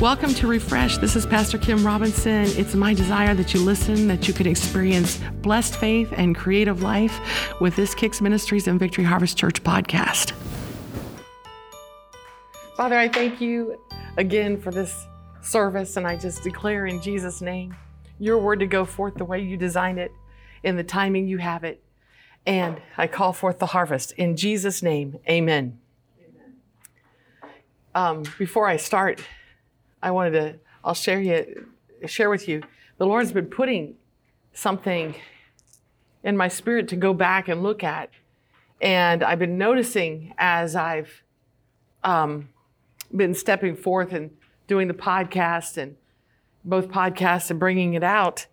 Welcome to Refresh. This is Pastor Kim Robinson. It's my desire that you listen, that you can experience blessed faith and creative life with this Kicks Ministries and Victory Harvest Church podcast. Father, I thank you again for this service, and I just declare in Jesus' name your word to go forth the way you designed it, in the timing you have it. And I call forth the harvest. In Jesus' name, amen. Um, before I start, I wanted to, I'll share you, share with you. The Lord's been putting something in my spirit to go back and look at. And I've been noticing as I've um, been stepping forth and doing the podcast and both podcasts and bringing it out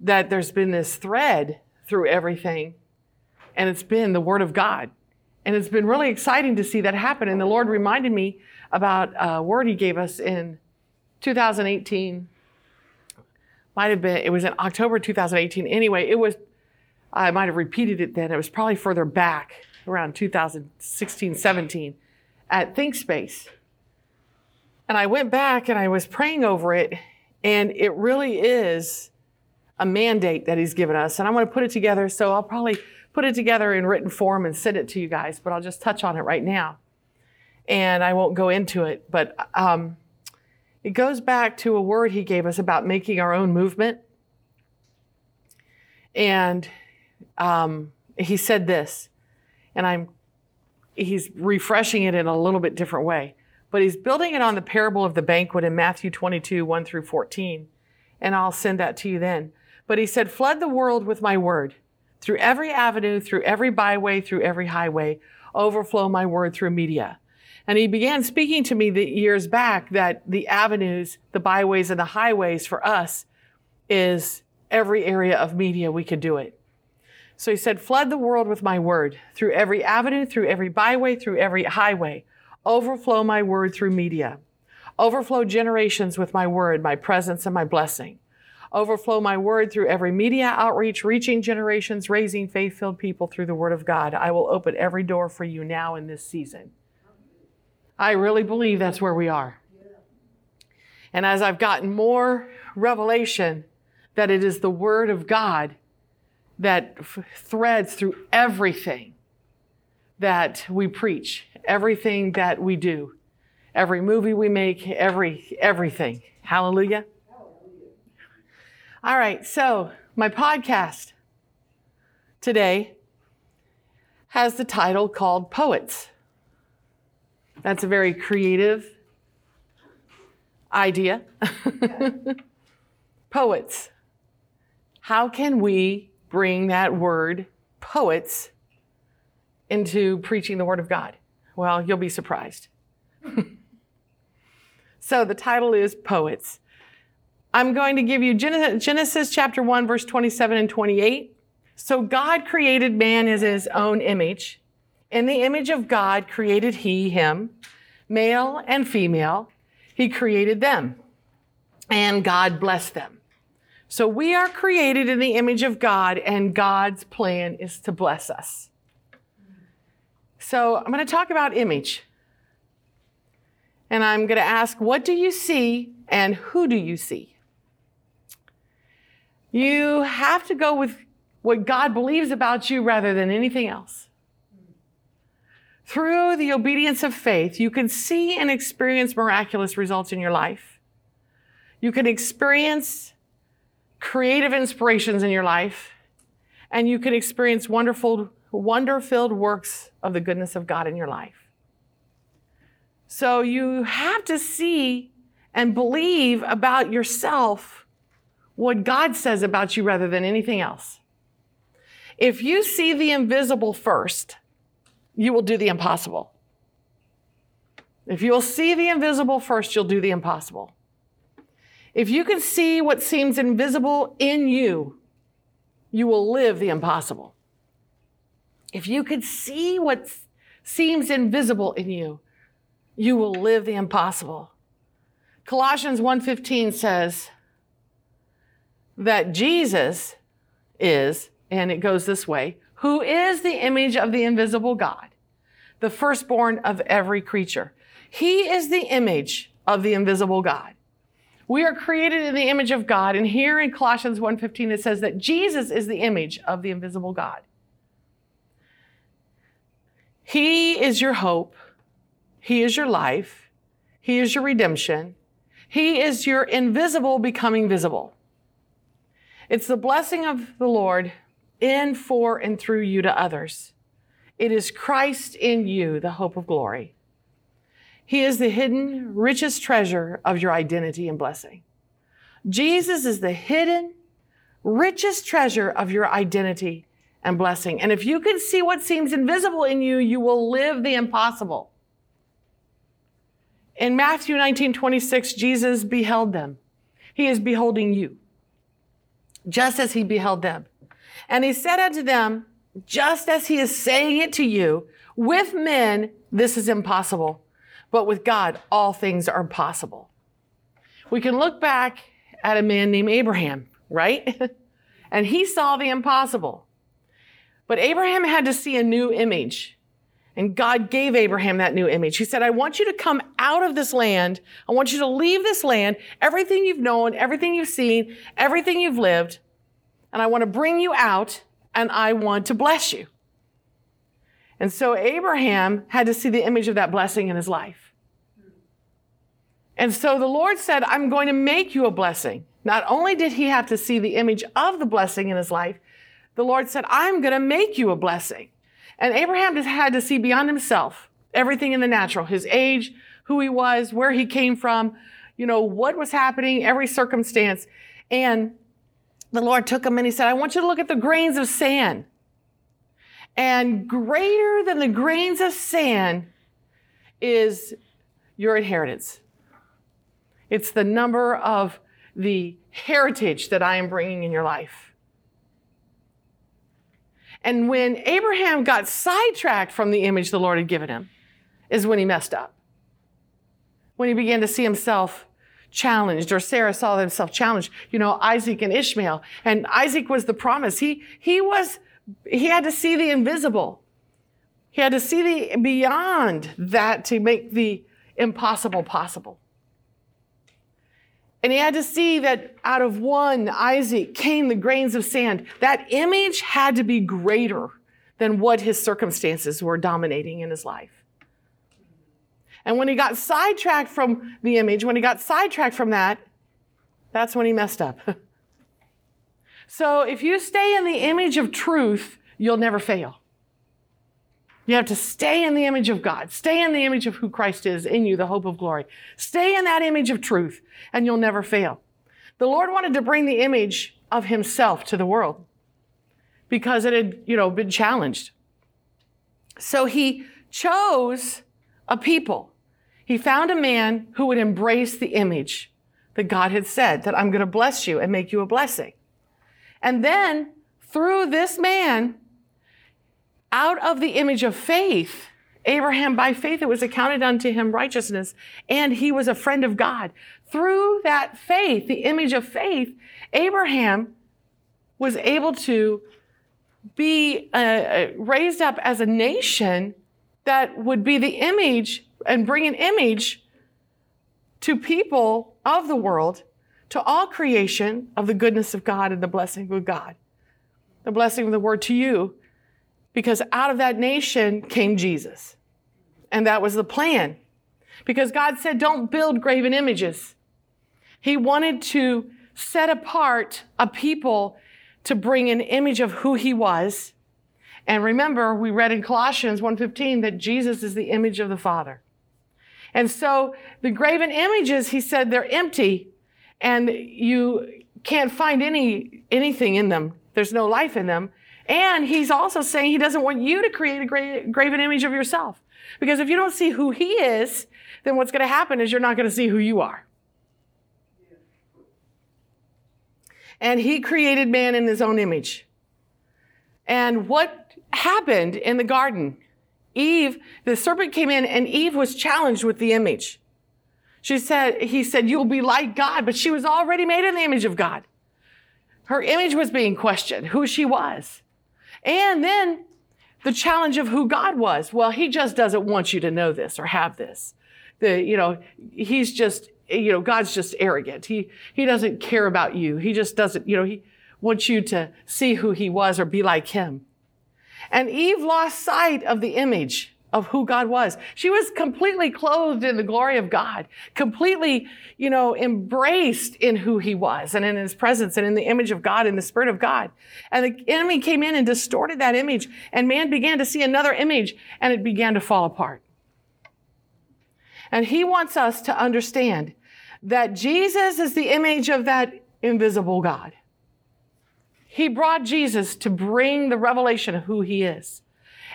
that there's been this thread through everything, and it's been the Word of God. And it's been really exciting to see that happen. And the Lord reminded me about a word He gave us in 2018 might have been it was in october 2018 anyway it was i might have repeated it then. It was probably further back around 2016 17 at ThinkSpace. And i went back and i was praying over it and it really is a mandate that he's given us. And i'm going to put it together so i'll probably put it together in written form and send it to you guys but i'll just touch on it right now. And i won't go into it but um, it goes back to a word he gave us about making our own movement. And um, he said this, and I'm he's refreshing it in a little bit different way, but he's building it on the parable of the banquet in Matthew 22, 1 through 14. And I'll send that to you then. But he said, Flood the world with my word. Through every avenue, through every byway, through every highway, overflow my word through media. And he began speaking to me the years back that the avenues, the byways, and the highways for us is every area of media we could do it. So he said, Flood the world with my word through every avenue, through every byway, through every highway. Overflow my word through media. Overflow generations with my word, my presence, and my blessing. Overflow my word through every media outreach, reaching generations, raising faith filled people through the word of God. I will open every door for you now in this season. I really believe that's where we are. And as I've gotten more revelation that it is the Word of God that f- threads through everything that we preach, everything that we do, every movie we make, every everything. Hallelujah. All right, so my podcast today has the title called Poets. That's a very creative idea. poets. How can we bring that word, poets, into preaching the Word of God? Well, you'll be surprised. so the title is Poets. I'm going to give you Genesis chapter 1, verse 27 and 28. So God created man as his own image. In the image of God created he him, male and female. He created them, and God blessed them. So we are created in the image of God, and God's plan is to bless us. So I'm going to talk about image. And I'm going to ask, what do you see and who do you see? You have to go with what God believes about you rather than anything else. Through the obedience of faith, you can see and experience miraculous results in your life. You can experience creative inspirations in your life, and you can experience wonderful, wonder filled works of the goodness of God in your life. So you have to see and believe about yourself what God says about you rather than anything else. If you see the invisible first, you will do the impossible. If you'll see the invisible first, you'll do the impossible. If you can see what seems invisible in you, you will live the impossible. If you could see what seems invisible in you, you will live the impossible. Colossians 1:15 says that Jesus is and it goes this way, who is the image of the invisible God, the firstborn of every creature. He is the image of the invisible God. We are created in the image of God. And here in Colossians 1:15 it says that Jesus is the image of the invisible God. He is your hope. He is your life. He is your redemption. He is your invisible becoming visible. It's the blessing of the Lord in, for, and through you to others. It is Christ in you, the hope of glory. He is the hidden, richest treasure of your identity and blessing. Jesus is the hidden, richest treasure of your identity and blessing. And if you can see what seems invisible in you, you will live the impossible. In Matthew 19 26, Jesus beheld them. He is beholding you, just as he beheld them. And he said unto them, just as he is saying it to you, with men, this is impossible. But with God, all things are possible. We can look back at a man named Abraham, right? and he saw the impossible. But Abraham had to see a new image. And God gave Abraham that new image. He said, I want you to come out of this land. I want you to leave this land, everything you've known, everything you've seen, everything you've lived. And I want to bring you out and I want to bless you. And so Abraham had to see the image of that blessing in his life. And so the Lord said, I'm going to make you a blessing. Not only did he have to see the image of the blessing in his life, the Lord said, I'm going to make you a blessing. And Abraham just had to see beyond himself everything in the natural, his age, who he was, where he came from, you know, what was happening, every circumstance. And the Lord took him and he said, I want you to look at the grains of sand. And greater than the grains of sand is your inheritance. It's the number of the heritage that I am bringing in your life. And when Abraham got sidetracked from the image the Lord had given him, is when he messed up. When he began to see himself challenged, or Sarah saw himself challenged, you know, Isaac and Ishmael. And Isaac was the promise. He, he was, he had to see the invisible. He had to see the beyond that to make the impossible possible. And he had to see that out of one Isaac came the grains of sand. That image had to be greater than what his circumstances were dominating in his life. And when he got sidetracked from the image, when he got sidetracked from that, that's when he messed up. so if you stay in the image of truth, you'll never fail. You have to stay in the image of God. Stay in the image of who Christ is in you, the hope of glory. Stay in that image of truth, and you'll never fail. The Lord wanted to bring the image of himself to the world because it had, you know, been challenged. So he chose a people. He found a man who would embrace the image that God had said that I'm going to bless you and make you a blessing. And then through this man, out of the image of faith, Abraham, by faith, it was accounted unto him righteousness, and he was a friend of God. Through that faith, the image of faith, Abraham was able to be uh, uh raised up as a nation that would be the image and bring an image to people of the world, to all creation of the goodness of God and the blessing of God. The blessing of the word to you because out of that nation came Jesus. And that was the plan. Because God said, don't build graven images. He wanted to set apart a people to bring an image of who he was. And remember, we read in Colossians 1:15 that Jesus is the image of the Father. And so the graven images, he said, they're empty and you can't find any anything in them. There's no life in them. And he's also saying he doesn't want you to create a gra- graven image of yourself. Because if you don't see who he is, then what's going to happen is you're not going to see who you are. And he created man in his own image. And what happened in the garden? Eve, the serpent came in and Eve was challenged with the image. She said, he said, you'll be like God, but she was already made in the image of God. Her image was being questioned, who she was. And then the challenge of who God was. Well, he just doesn't want you to know this or have this. The, you know, he's just you know, God's just arrogant. He, he doesn't care about you. He just doesn't, you know, he wants you to see who he was or be like him. And Eve lost sight of the image of who God was. She was completely clothed in the glory of God, completely, you know, embraced in who he was and in his presence and in the image of God, in the spirit of God. And the enemy came in and distorted that image and man began to see another image and it began to fall apart. And he wants us to understand that Jesus is the image of that invisible God. He brought Jesus to bring the revelation of who he is.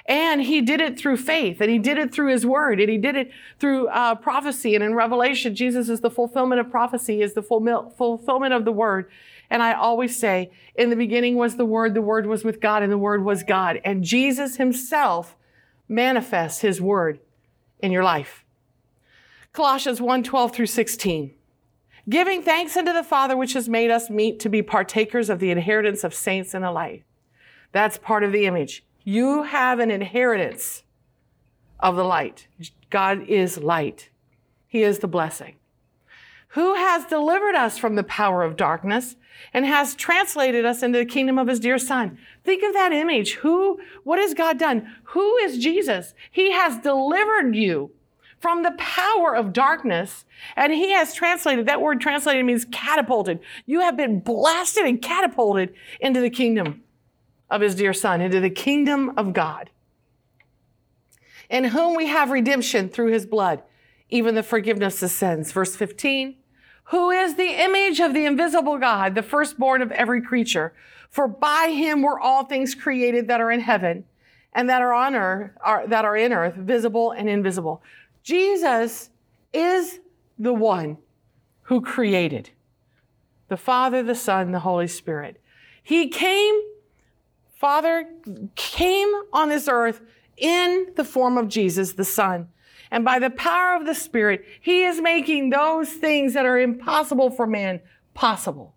And he did it through faith, and he did it through his word, and he did it through uh, prophecy. And in Revelation, Jesus is the fulfillment of prophecy, is the fulfillment of the word. And I always say, in the beginning was the word, the word was with God, and the word was God. And Jesus himself manifests his word in your life. Colossians 1 12 through 16. Giving thanks unto the Father, which has made us meet to be partakers of the inheritance of saints in the light. That's part of the image. You have an inheritance of the light. God is light. He is the blessing. Who has delivered us from the power of darkness and has translated us into the kingdom of his dear son. Think of that image. Who, what has God done? Who is Jesus? He has delivered you from the power of darkness. And he has translated, that word translated means catapulted. You have been blasted and catapulted into the kingdom of his dear son, into the kingdom of God, in whom we have redemption through his blood, even the forgiveness of sins. Verse 15, who is the image of the invisible God, the firstborn of every creature. For by him were all things created that are in heaven and that are on earth, are, that are in earth, visible and invisible. Jesus is the one who created the Father, the Son, the Holy Spirit. He came, Father came on this earth in the form of Jesus, the Son. And by the power of the Spirit, He is making those things that are impossible for man possible.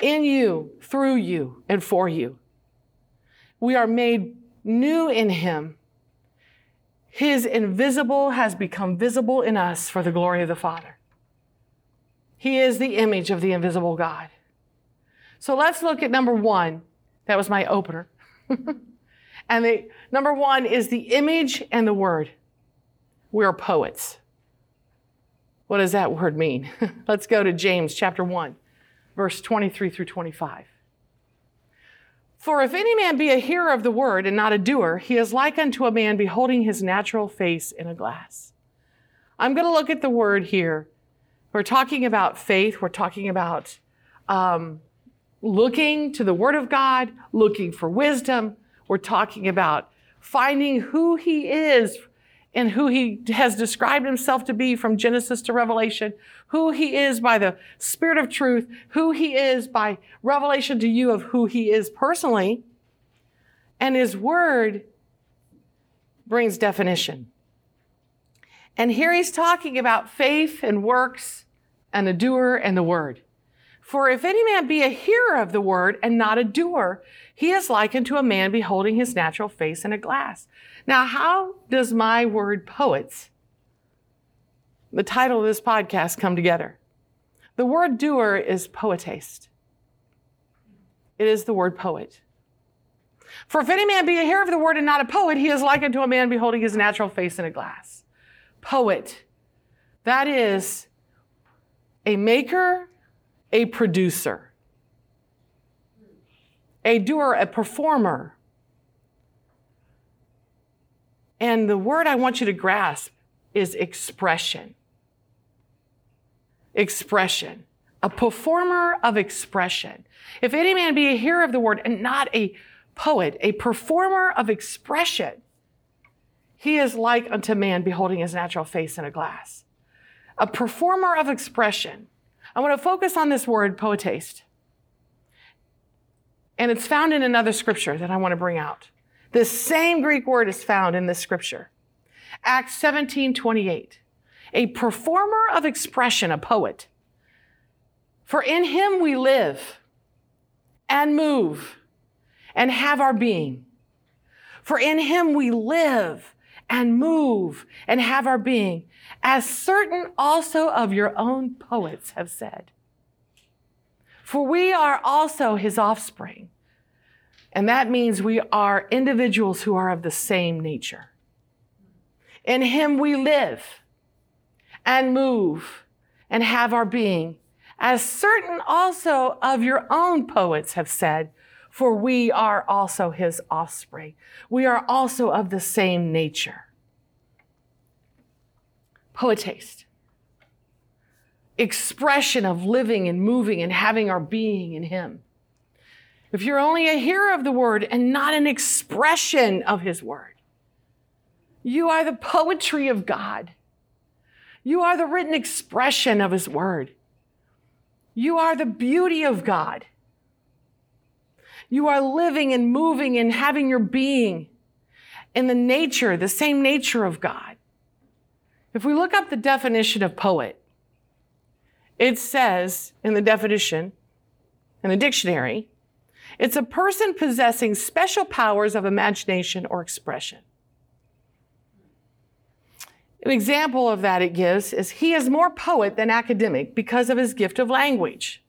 In you, through you, and for you. We are made new in Him his invisible has become visible in us for the glory of the Father. He is the image of the invisible God. So let's look at number one. That was my opener. and the number one is the image and the word. We are poets. What does that word mean? let's go to James chapter 1, verse 23 through 25. For if any man be a hearer of the word and not a doer, he is like unto a man beholding his natural face in a glass. I'm going to look at the word here. We're talking about faith. We're talking about um, looking to the word of God, looking for wisdom. We're talking about finding who he is and who he has described himself to be from Genesis to Revelation, who he is by the Spirit of truth, who he is by revelation to you of who he is personally. And his word brings definition. And here he's talking about faith and works and a doer and the word. For if any man be a hearer of the word and not a doer, he is likened to a man beholding his natural face in a glass. Now, how does my word poets, the title of this podcast, come together? The word doer is poietes. It is the word poet. For if any man be a hearer of the word and not a poet, he is likened to a man beholding his natural face in a glass. Poet. That is a maker, a producer, a doer, a performer, and the word I want you to grasp is expression. Expression. A performer of expression. If any man be a hearer of the word and not a poet, a performer of expression, he is like unto man beholding his natural face in a glass. A performer of expression. I want to focus on this word, poietes. And it's found in another scripture that I want to bring out. The same Greek word is found in this scripture. Acts 17 28. A performer of expression, a poet. For in him we live and move and have our being. For in him we live and move and have our being, as certain also of your own poets have said. For we are also his offspring. And that means we are individuals who are of the same nature. In him we live and move and have our being, as certain also of your own poets have said, for we are also his offspring. We are also of the same nature. Poietes. Expression of living and moving and having our being in him. If you're only a hearer of the word and not an expression of his word, you are the poetry of God. You are the written expression of his word. You are the beauty of God. You are living and moving and having your being in the nature, the same nature of God. If we look up the definition of poet, it says in the definition, in the dictionary, it's a person possessing special powers of imagination or expression. An example of that it gives is he is more poet than academic because of his gift of language.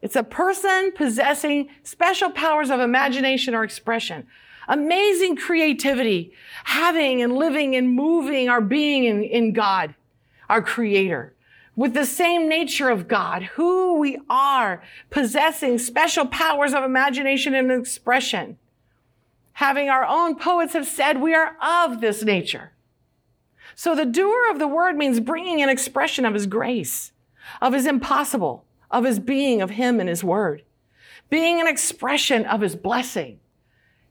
It's a person possessing special powers of imagination or expression. Amazing creativity, having and living and moving our being in, in God, our creator with the same nature of God, who we are, possessing special powers of imagination and expression. Having our own poets have said we are of this nature. So the doer of the word means bringing an expression of his grace, of his impossible, of his being, of him and his word, being an expression of his blessing.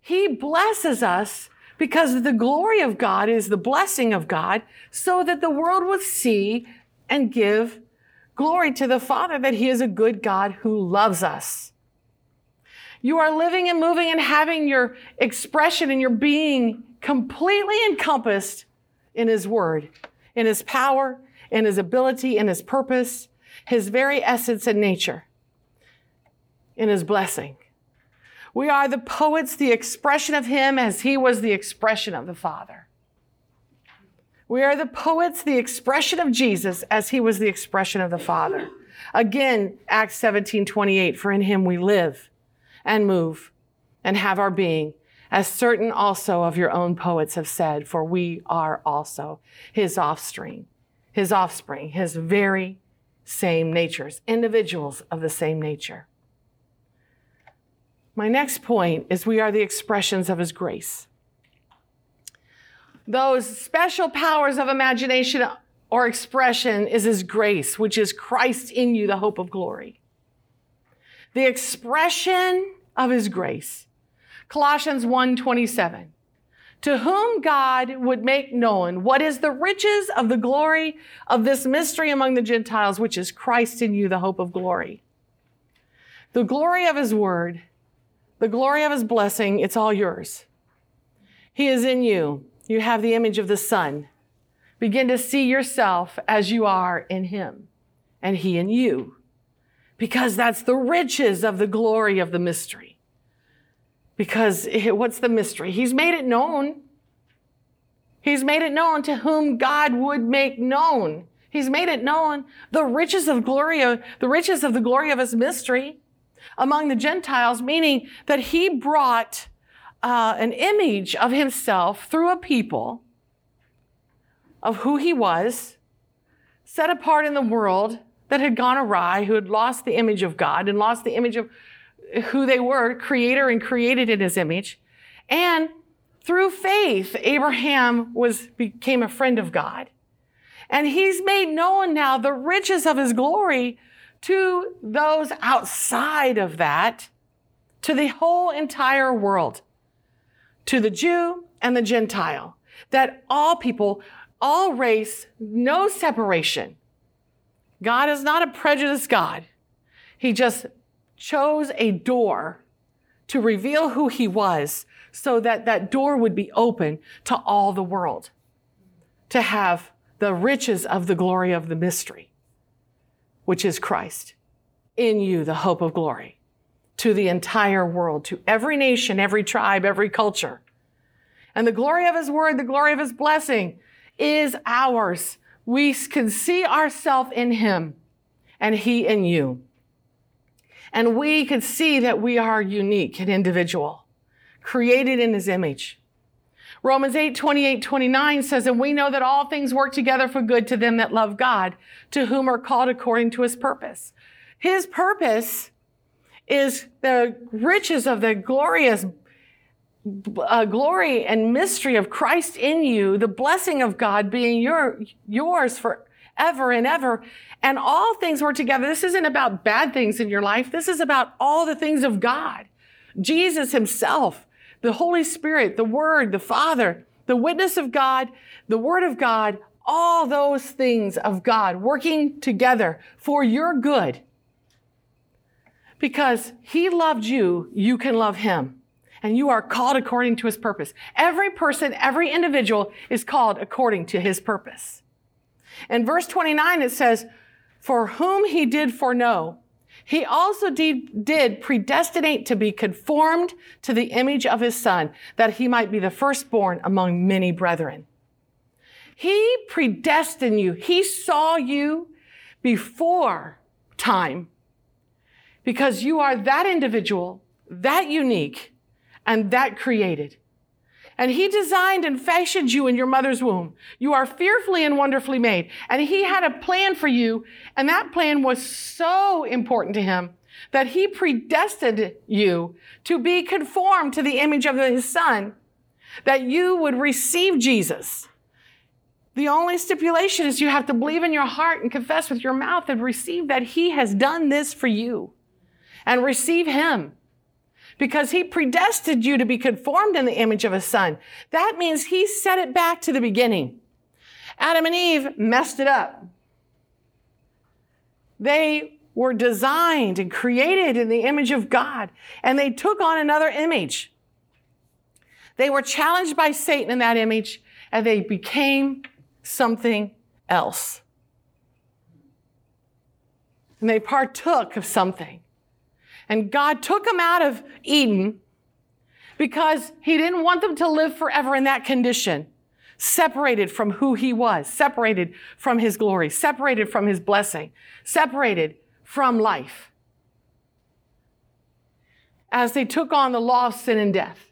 He blesses us because the glory of God is the blessing of God so that the world would see and give glory to the Father that He is a good God who loves us. You are living and moving and having your expression and your being completely encompassed in His Word, in His power, in His ability, in His purpose, His very essence and nature, in His blessing. We are the poets, the expression of Him as He was the expression of the Father. We are the poets, the expression of Jesus as he was the expression of the Father. Again, Acts 17, 28, for in him we live and move and have our being, as certain also of your own poets have said, for we are also his offspring, his offspring, his very same natures, individuals of the same nature. My next point is we are the expressions of his grace those special powers of imagination or expression is his grace, which is Christ in you, the hope of glory. The expression of his grace. Colossians 1:27. To whom God would make known what is the riches of the glory of this mystery among the Gentiles, which is Christ in you, the hope of glory. The glory of his word, the glory of his blessing, it's all yours. He is in you you have the image of the Son. Begin to see yourself as you are in Him and He in you, because that's the riches of the glory of the mystery. Because what's the mystery? He's made it known. He's made it known to whom God would make known. He's made it known the riches of glory, of, the riches of the glory of his mystery among the Gentiles, meaning that he brought uh, an image of himself through a people of who he was, set apart in the world that had gone awry, who had lost the image of God and lost the image of who they were, creator and created in his image. And through faith, Abraham was, became a friend of God. And he's made known now the riches of his glory to those outside of that, to the whole entire world to the Jew and the Gentile, that all people, all race, no separation. God is not a prejudiced God. He just chose a door to reveal who he was so that that door would be open to all the world to have the riches of the glory of the mystery, which is Christ in you, the hope of glory to the entire world, to every nation, every tribe, every culture. And the glory of his word, the glory of his blessing is ours. We can see ourselves in him and he in you. And we can see that we are unique and individual, created in his image. Romans 8, 28, 29 says, And we know that all things work together for good to them that love God, to whom are called according to his purpose. His purpose is the riches of the glorious uh, glory and mystery of Christ in you, the blessing of God being your, yours forever and ever. And all things work together. This isn't about bad things in your life. This is about all the things of God. Jesus himself the Holy Spirit, the Word, the Father, the witness of God, the Word of God, all those things of God working together for your good. Because He loved you, you can love Him. And you are called according to His purpose. Every person, every individual is called according to His purpose. In verse 29, it says, For whom He did foreknow, he also did, did predestinate to be conformed to the image of his son, that he might be the firstborn among many brethren. He predestined you. He saw you before time because you are that individual, that unique, and that created. And he designed and fashioned you in your mother's womb. You are fearfully and wonderfully made. And he had a plan for you. And that plan was so important to him that he predestined you to be conformed to the image of his son, that you would receive Jesus. The only stipulation is you have to believe in your heart and confess with your mouth and receive that he has done this for you and receive him because he predestined you to be conformed in the image of his son. That means he set it back to the beginning. Adam and Eve messed it up. They were designed and created in the image of God, and they took on another image. They were challenged by Satan in that image, and they became something else. And they partook of something. And God took them out of Eden because he didn't want them to live forever in that condition, separated from who he was, separated from his glory, separated from his blessing, separated from life. As they took on the law of sin and death,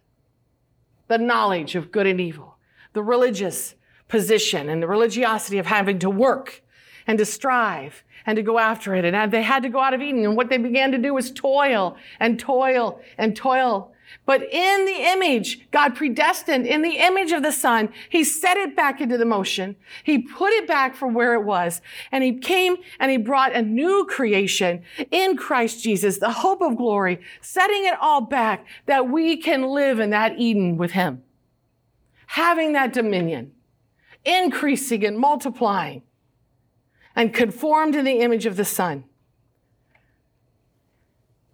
the knowledge of good and evil, the religious position and the religiosity of having to work and to strive and to go after it. And uh, they had to go out of Eden. And what they began to do was toil and toil and toil. But in the image, God predestined, in the image of the Son, He set it back into the motion. He put it back from where it was. And He came and He brought a new creation in Christ Jesus, the hope of glory, setting it all back that we can live in that Eden with Him. Having that dominion, increasing and multiplying and conformed in the image of the Son.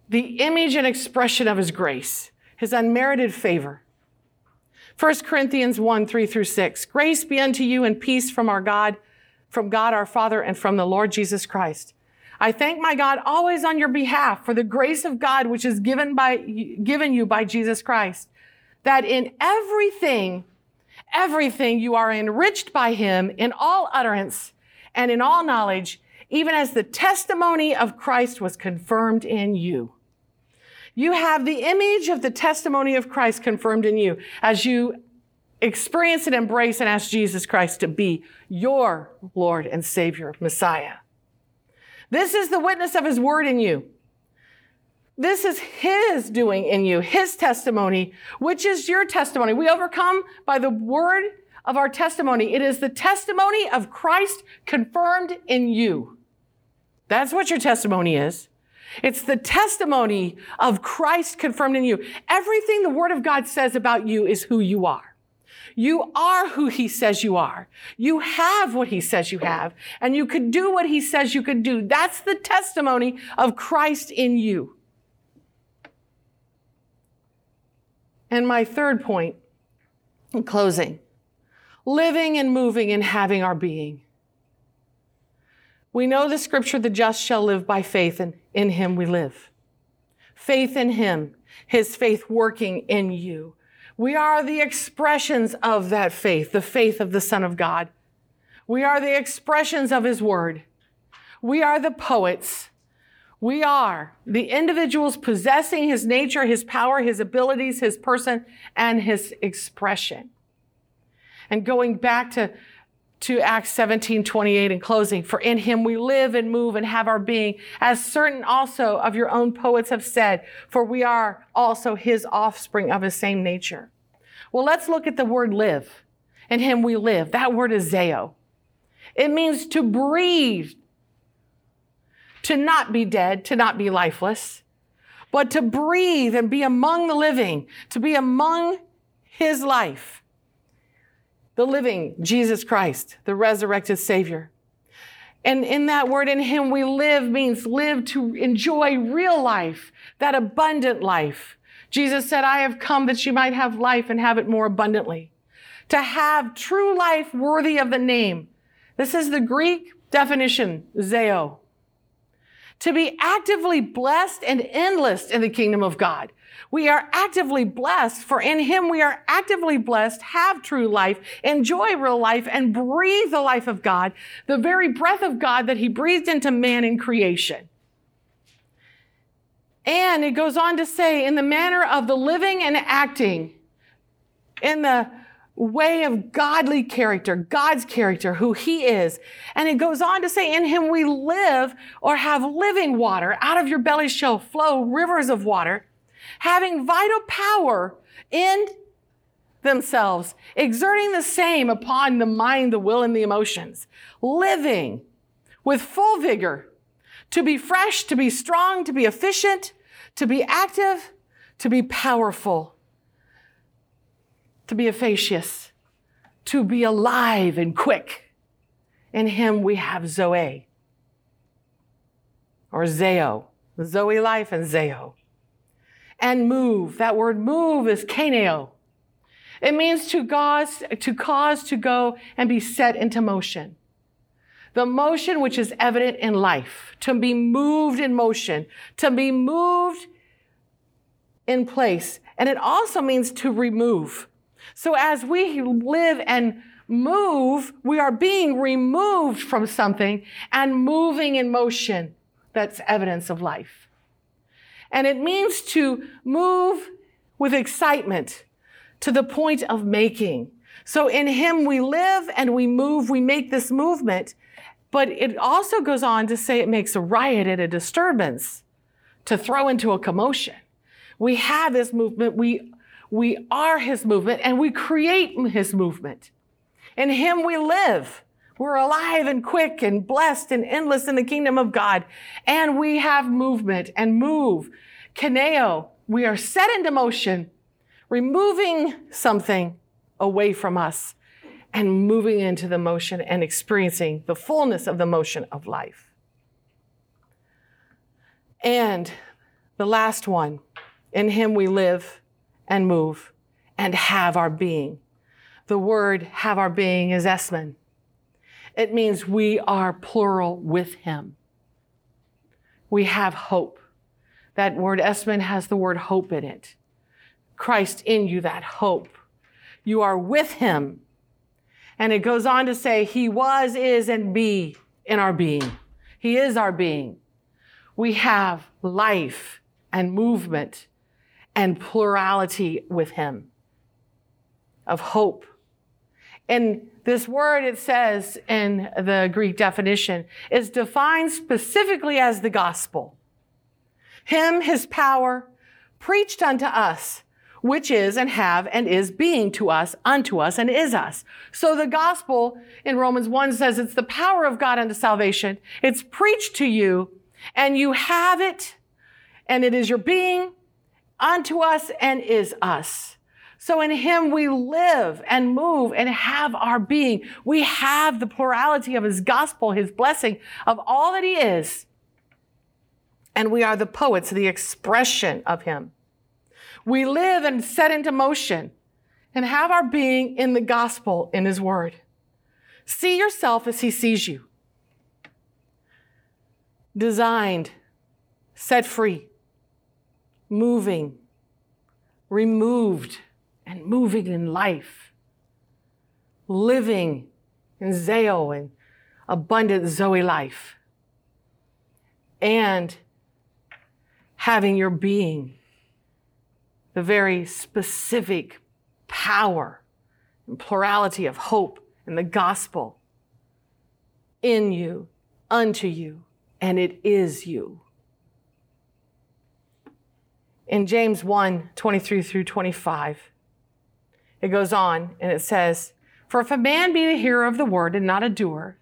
The image and expression of his grace, his unmerited favor. 1 Corinthians 1, 3 through 6. Grace be unto you and peace from our God, from God our Father and from the Lord Jesus Christ. I thank my God always on your behalf for the grace of God which is given by, given you by Jesus Christ, that in everything, everything you are enriched by him in all utterance and in all knowledge, even as the testimony of Christ was confirmed in you. You have the image of the testimony of Christ confirmed in you as you experience and embrace and ask Jesus Christ to be your Lord and Savior, Messiah. This is the witness of His word in you. This is His doing in you, His testimony, which is your testimony. We overcome by the word of our testimony. It is the testimony of Christ confirmed in you. That's what your testimony is. It's the testimony of Christ confirmed in you. Everything the Word of God says about you is who you are. You are who He says you are. You have what He says you have, and you could do what He says you could do. That's the testimony of Christ in you. And my third point in closing living and moving and having our being. We know the scripture, the just shall live by faith, and in him we live. Faith in him, his faith working in you. We are the expressions of that faith, the faith of the Son of God. We are the expressions of His Word. We are the poets. We are the individuals possessing His nature, His power, His abilities, His person, and His expression. And going back to to Acts 17, 28 in closing. For in him we live and move and have our being, as certain also of your own poets have said, for we are also his offspring of his same nature. Well, let's look at the word live. In him we live. That word is zeo. It means to breathe, to not be dead, to not be lifeless, but to breathe and be among the living, to be among his life the living Jesus Christ, the resurrected Savior. And in that word, in Him we live means live to enjoy real life, that abundant life. Jesus said, I have come that you might have life and have it more abundantly. To have true life worthy of the name. This is the Greek definition, zeo. To be actively blessed and endless in the kingdom of God. We are actively blessed, for in Him we are actively blessed, have true life, enjoy real life, and breathe the life of God, the very breath of God that He breathed into man in creation. And it goes on to say, in the manner of the living and acting, in the way of godly character, God's character, who He is. And it goes on to say, in Him we live or have living water. Out of your belly shall flow rivers of water having vital power in themselves, exerting the same upon the mind, the will, and the emotions, living with full vigor, to be fresh, to be strong, to be efficient, to be active, to be powerful, to be efficacious, to be alive and quick. In him we have Zoe or Zeo, Zoe life and Zeo and move. That word move is kaneo. It means to cause, to cause to go and be set into motion. The motion which is evident in life, to be moved in motion, to be moved in place. And it also means to remove. So as we live and move, we are being removed from something and moving in motion. That's evidence of life. And it means to move with excitement to the point of making. So in Him we live and we move, we make this movement. But it also goes on to say it makes a riot and a disturbance to throw into a commotion. We have this movement, we, we are His movement, and we create His movement. In Him we live. We're alive and quick and blessed and endless in the kingdom of God. And we have movement and move. Kaneo, we are set into motion, removing something away from us and moving into the motion and experiencing the fullness of the motion of life. And the last one, in him we live and move and have our being. The word have our being is esmen. It means we are plural with Him. We have hope. That word esmen has the word hope in it. Christ in you, that hope. You are with Him. And it goes on to say, He was, is, and be in our being. He is our being. We have life and movement and plurality with Him of hope. And this word, it says in the Greek definition, is defined specifically as the gospel. Him, his power, preached unto us, which is and have and is being to us, unto us, and is us. So the gospel in Romans 1 says it's the power of God unto salvation. It's preached to you, and you have it, and it is your being unto us and is us. So in him we live and move and have our being. We have the plurality of his gospel, his blessing of all that he is. And we are the poets, the expression of him. We live and set into motion and have our being in the gospel, in his word. See yourself as he sees you. Designed, set free, moving, removed and moving in life, living in Zeo and abundant Zoe life, and having your being the very specific power and plurality of hope in the gospel in you, unto you, and it is you. In James 1 23 through 25, it goes on and it says, For if a man be the hearer of the word and not a doer,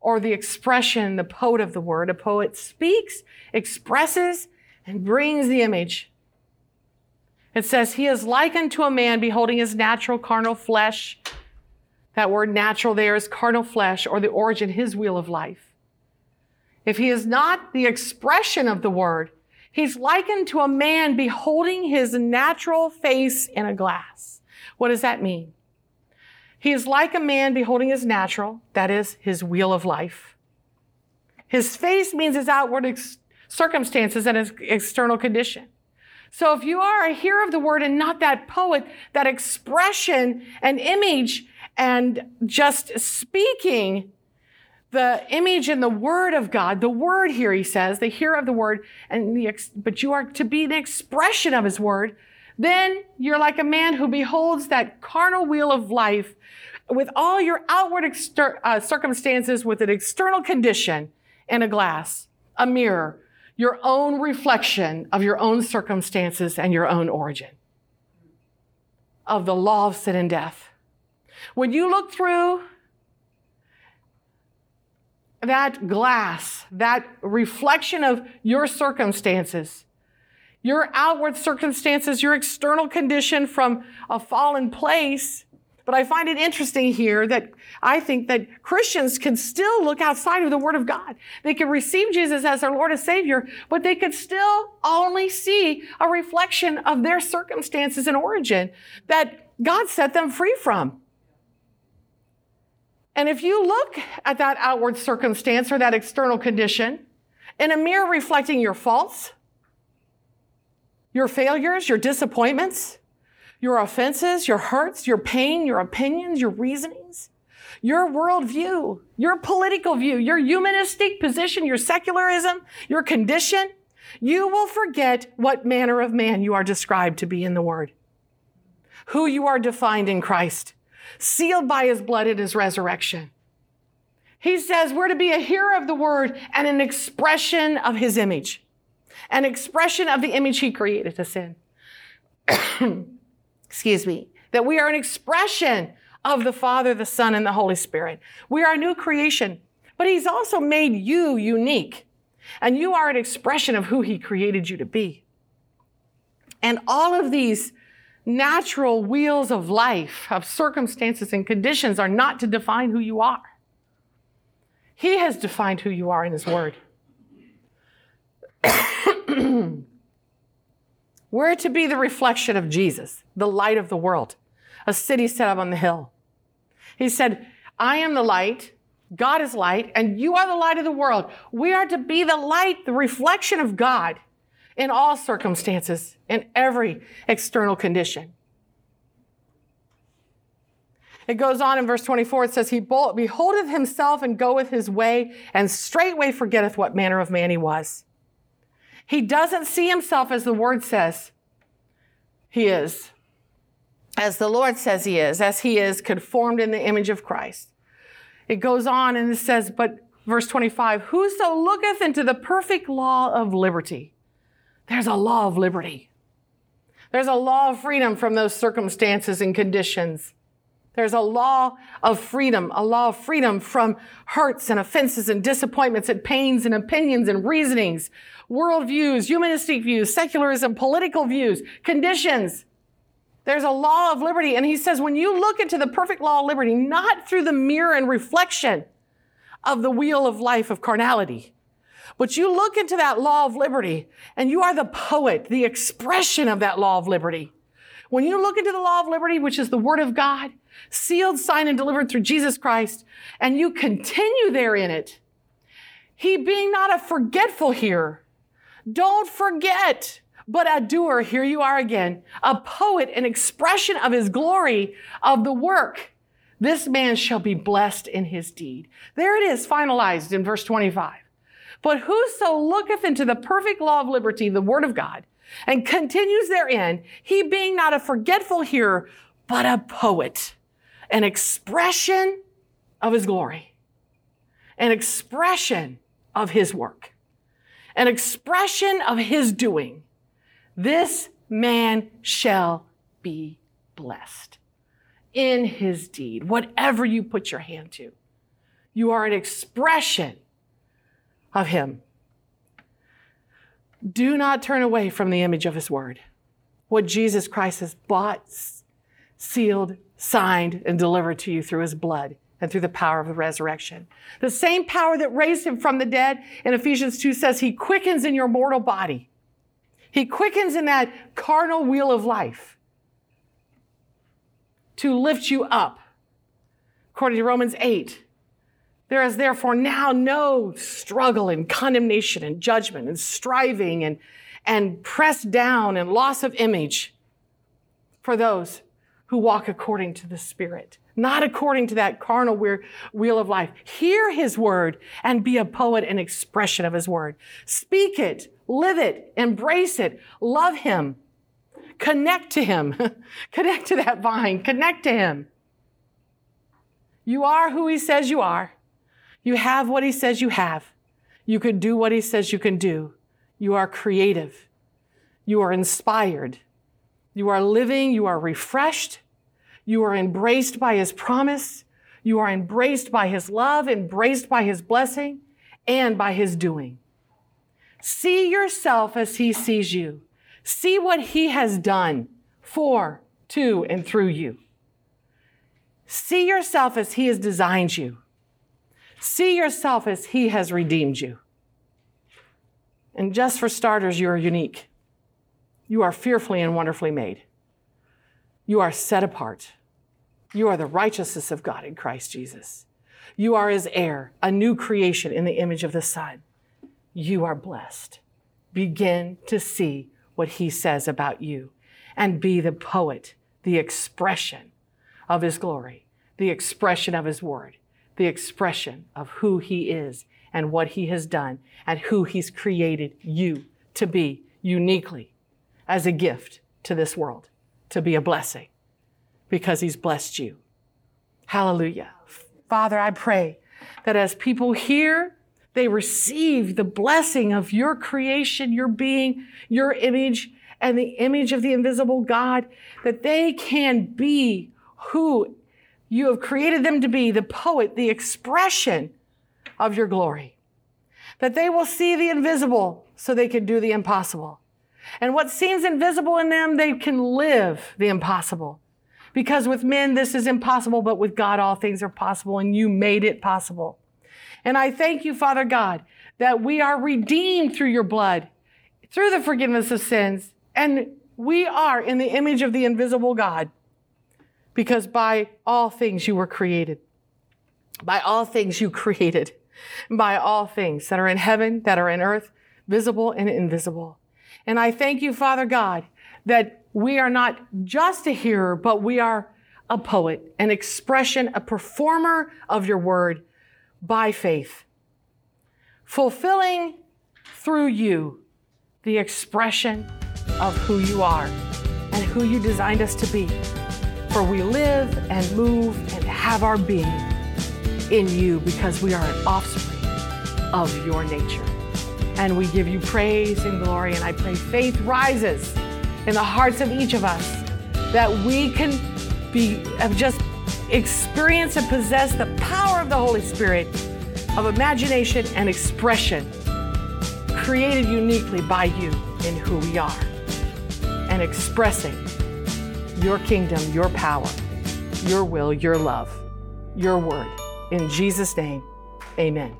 or the expression, the poet of the word, a poet speaks, expresses, and brings the image. It says, He is likened to a man beholding his natural carnal flesh. That word natural there is carnal flesh or the origin, his wheel of life. If he is not the expression of the word, he's likened to a man beholding his natural face in a glass. What does that mean? He is like a man beholding his natural, that is, his wheel of life. His face means his outward ex- circumstances and his external condition. So if you are a hearer of the word and not that poet, that expression and image and just speaking the image and the word of God, the word here, he says, the hearer of the word, and the, ex- but you are to be an expression of his word, then you're like a man who beholds that carnal wheel of life with all your outward exter- uh, circumstances with an external condition in a glass, a mirror, your own reflection of your own circumstances and your own origin of the law of sin and death. When you look through that glass, that reflection of your circumstances, your outward circumstances, your external condition from a fallen place, but I find it interesting here that I think that Christians can still look outside of the Word of God. They can receive Jesus as their Lord and Savior, but they could still only see a reflection of their circumstances and origin that God set them free from. And if you look at that outward circumstance or that external condition in a mirror reflecting your faults, your failures, your disappointments, your offenses, your hurts, your pain, your opinions, your reasonings, your worldview, your political view, your humanistic position, your secularism, your condition, you will forget what manner of man you are described to be in the Word, who you are defined in Christ, sealed by His blood at His resurrection. He says we're to be a hearer of the Word and an expression of His image, an expression of the image He created us in. excuse me, that we are an expression of the Father, the Son, and the Holy Spirit. We are a new creation, but He's also made you unique. And you are an expression of who He created you to be. And all of these natural wheels of life, of circumstances and conditions, are not to define who you are. He has defined who you are in His Word. We're to be the reflection of Jesus, the light of the world, a city set up on the hill. He said, I am the light, God is light, and you are the light of the world. We are to be the light, the reflection of God in all circumstances, in every external condition. It goes on in verse 24, it says, He beholdeth himself and goeth his way, and straightway forgetteth what manner of man he was. He doesn't see himself as the word says he is, as the Lord says he is, as he is conformed in the image of Christ. It goes on and it says, but verse 25, whoso looketh into the perfect law of liberty. There's a law of liberty. There's a law of freedom from those circumstances and conditions. There's a law of freedom, a law of freedom from hurts and offenses and disappointments and pains and opinions and reasonings, worldviews, humanistic views, secularism, political views, conditions. There's a law of liberty. And he says, when you look into the perfect law of liberty, not through the mirror and reflection of the wheel of life of carnality, but you look into that law of liberty and you are the poet, the expression of that law of liberty. When you look into the law of liberty, which is the word of God, sealed, signed, and delivered through Jesus Christ, and you continue there in it, he being not a forgetful here, don't forget but a doer, here you are again, a poet, an expression of his glory of the work. This man shall be blessed in his deed. There it is, finalized in verse 25. But whoso looketh into the perfect law of liberty, the word of God, and continues therein, he being not a forgetful hearer, but a poet, an expression of his glory, an expression of his work, an expression of his doing. This man shall be blessed in his deed, whatever you put your hand to. You are an expression of him. Do not turn away from the image of his word. What Jesus Christ has bought, sealed, signed, and delivered to you through his blood and through the power of the resurrection. The same power that raised him from the dead in Ephesians 2 says he quickens in your mortal body. He quickens in that carnal wheel of life to lift you up. According to Romans 8, there is therefore now no struggle and condemnation and judgment and striving and, and pressed down and loss of image for those who walk according to the Spirit, not according to that carnal wheel of life. Hear His word and be a poet and expression of His word. Speak it, live it, embrace it, love Him, connect to Him, connect to that vine, connect to Him. You are who He says you are. You have what he says you have. You can do what he says you can do. You are creative. You are inspired. You are living. You are refreshed. You are embraced by his promise. You are embraced by his love, embraced by his blessing, and by his doing. See yourself as he sees you. See what he has done for, to, and through you. See yourself as he has designed you. See yourself as He has redeemed you. And just for starters, you are unique. You are fearfully and wonderfully made. You are set apart. You are the righteousness of God in Christ Jesus. You are His heir, a new creation in the image of the Son. You are blessed. Begin to see what He says about you and be the poet, the expression of His glory, the expression of His word the expression of who he is and what he has done and who he's created you to be uniquely as a gift to this world, to be a blessing because he's blessed you. Hallelujah. Father, I pray that as people hear, they receive the blessing of your creation, your being, your image, and the image of the invisible God, that they can be who you have created them to be the poet, the expression of your glory. That they will see the invisible so they can do the impossible. And what seems invisible in them, they can live the impossible. Because with men, this is impossible, but with God, all things are possible, and you made it possible. And I thank you, Father God, that we are redeemed through your blood, through the forgiveness of sins, and we are in the image of the invisible God because by all things you were created. By all things you created. By all things that are in heaven, that are in earth, visible and invisible. And I thank you, Father God, that we are not just a hearer, but we are a poet, an expression, a performer of your word by faith, fulfilling through you the expression of who you are and who you designed us to be. For we live and move and have our being in you because we are an offspring of your nature. And we give you praise and glory. And I pray faith rises in the hearts of each of us that we can be have just experience and possess the power of the Holy Spirit of imagination and expression created uniquely by you in who we are and expressing your kingdom, your power, your will, your love, your word. In Jesus' name, amen.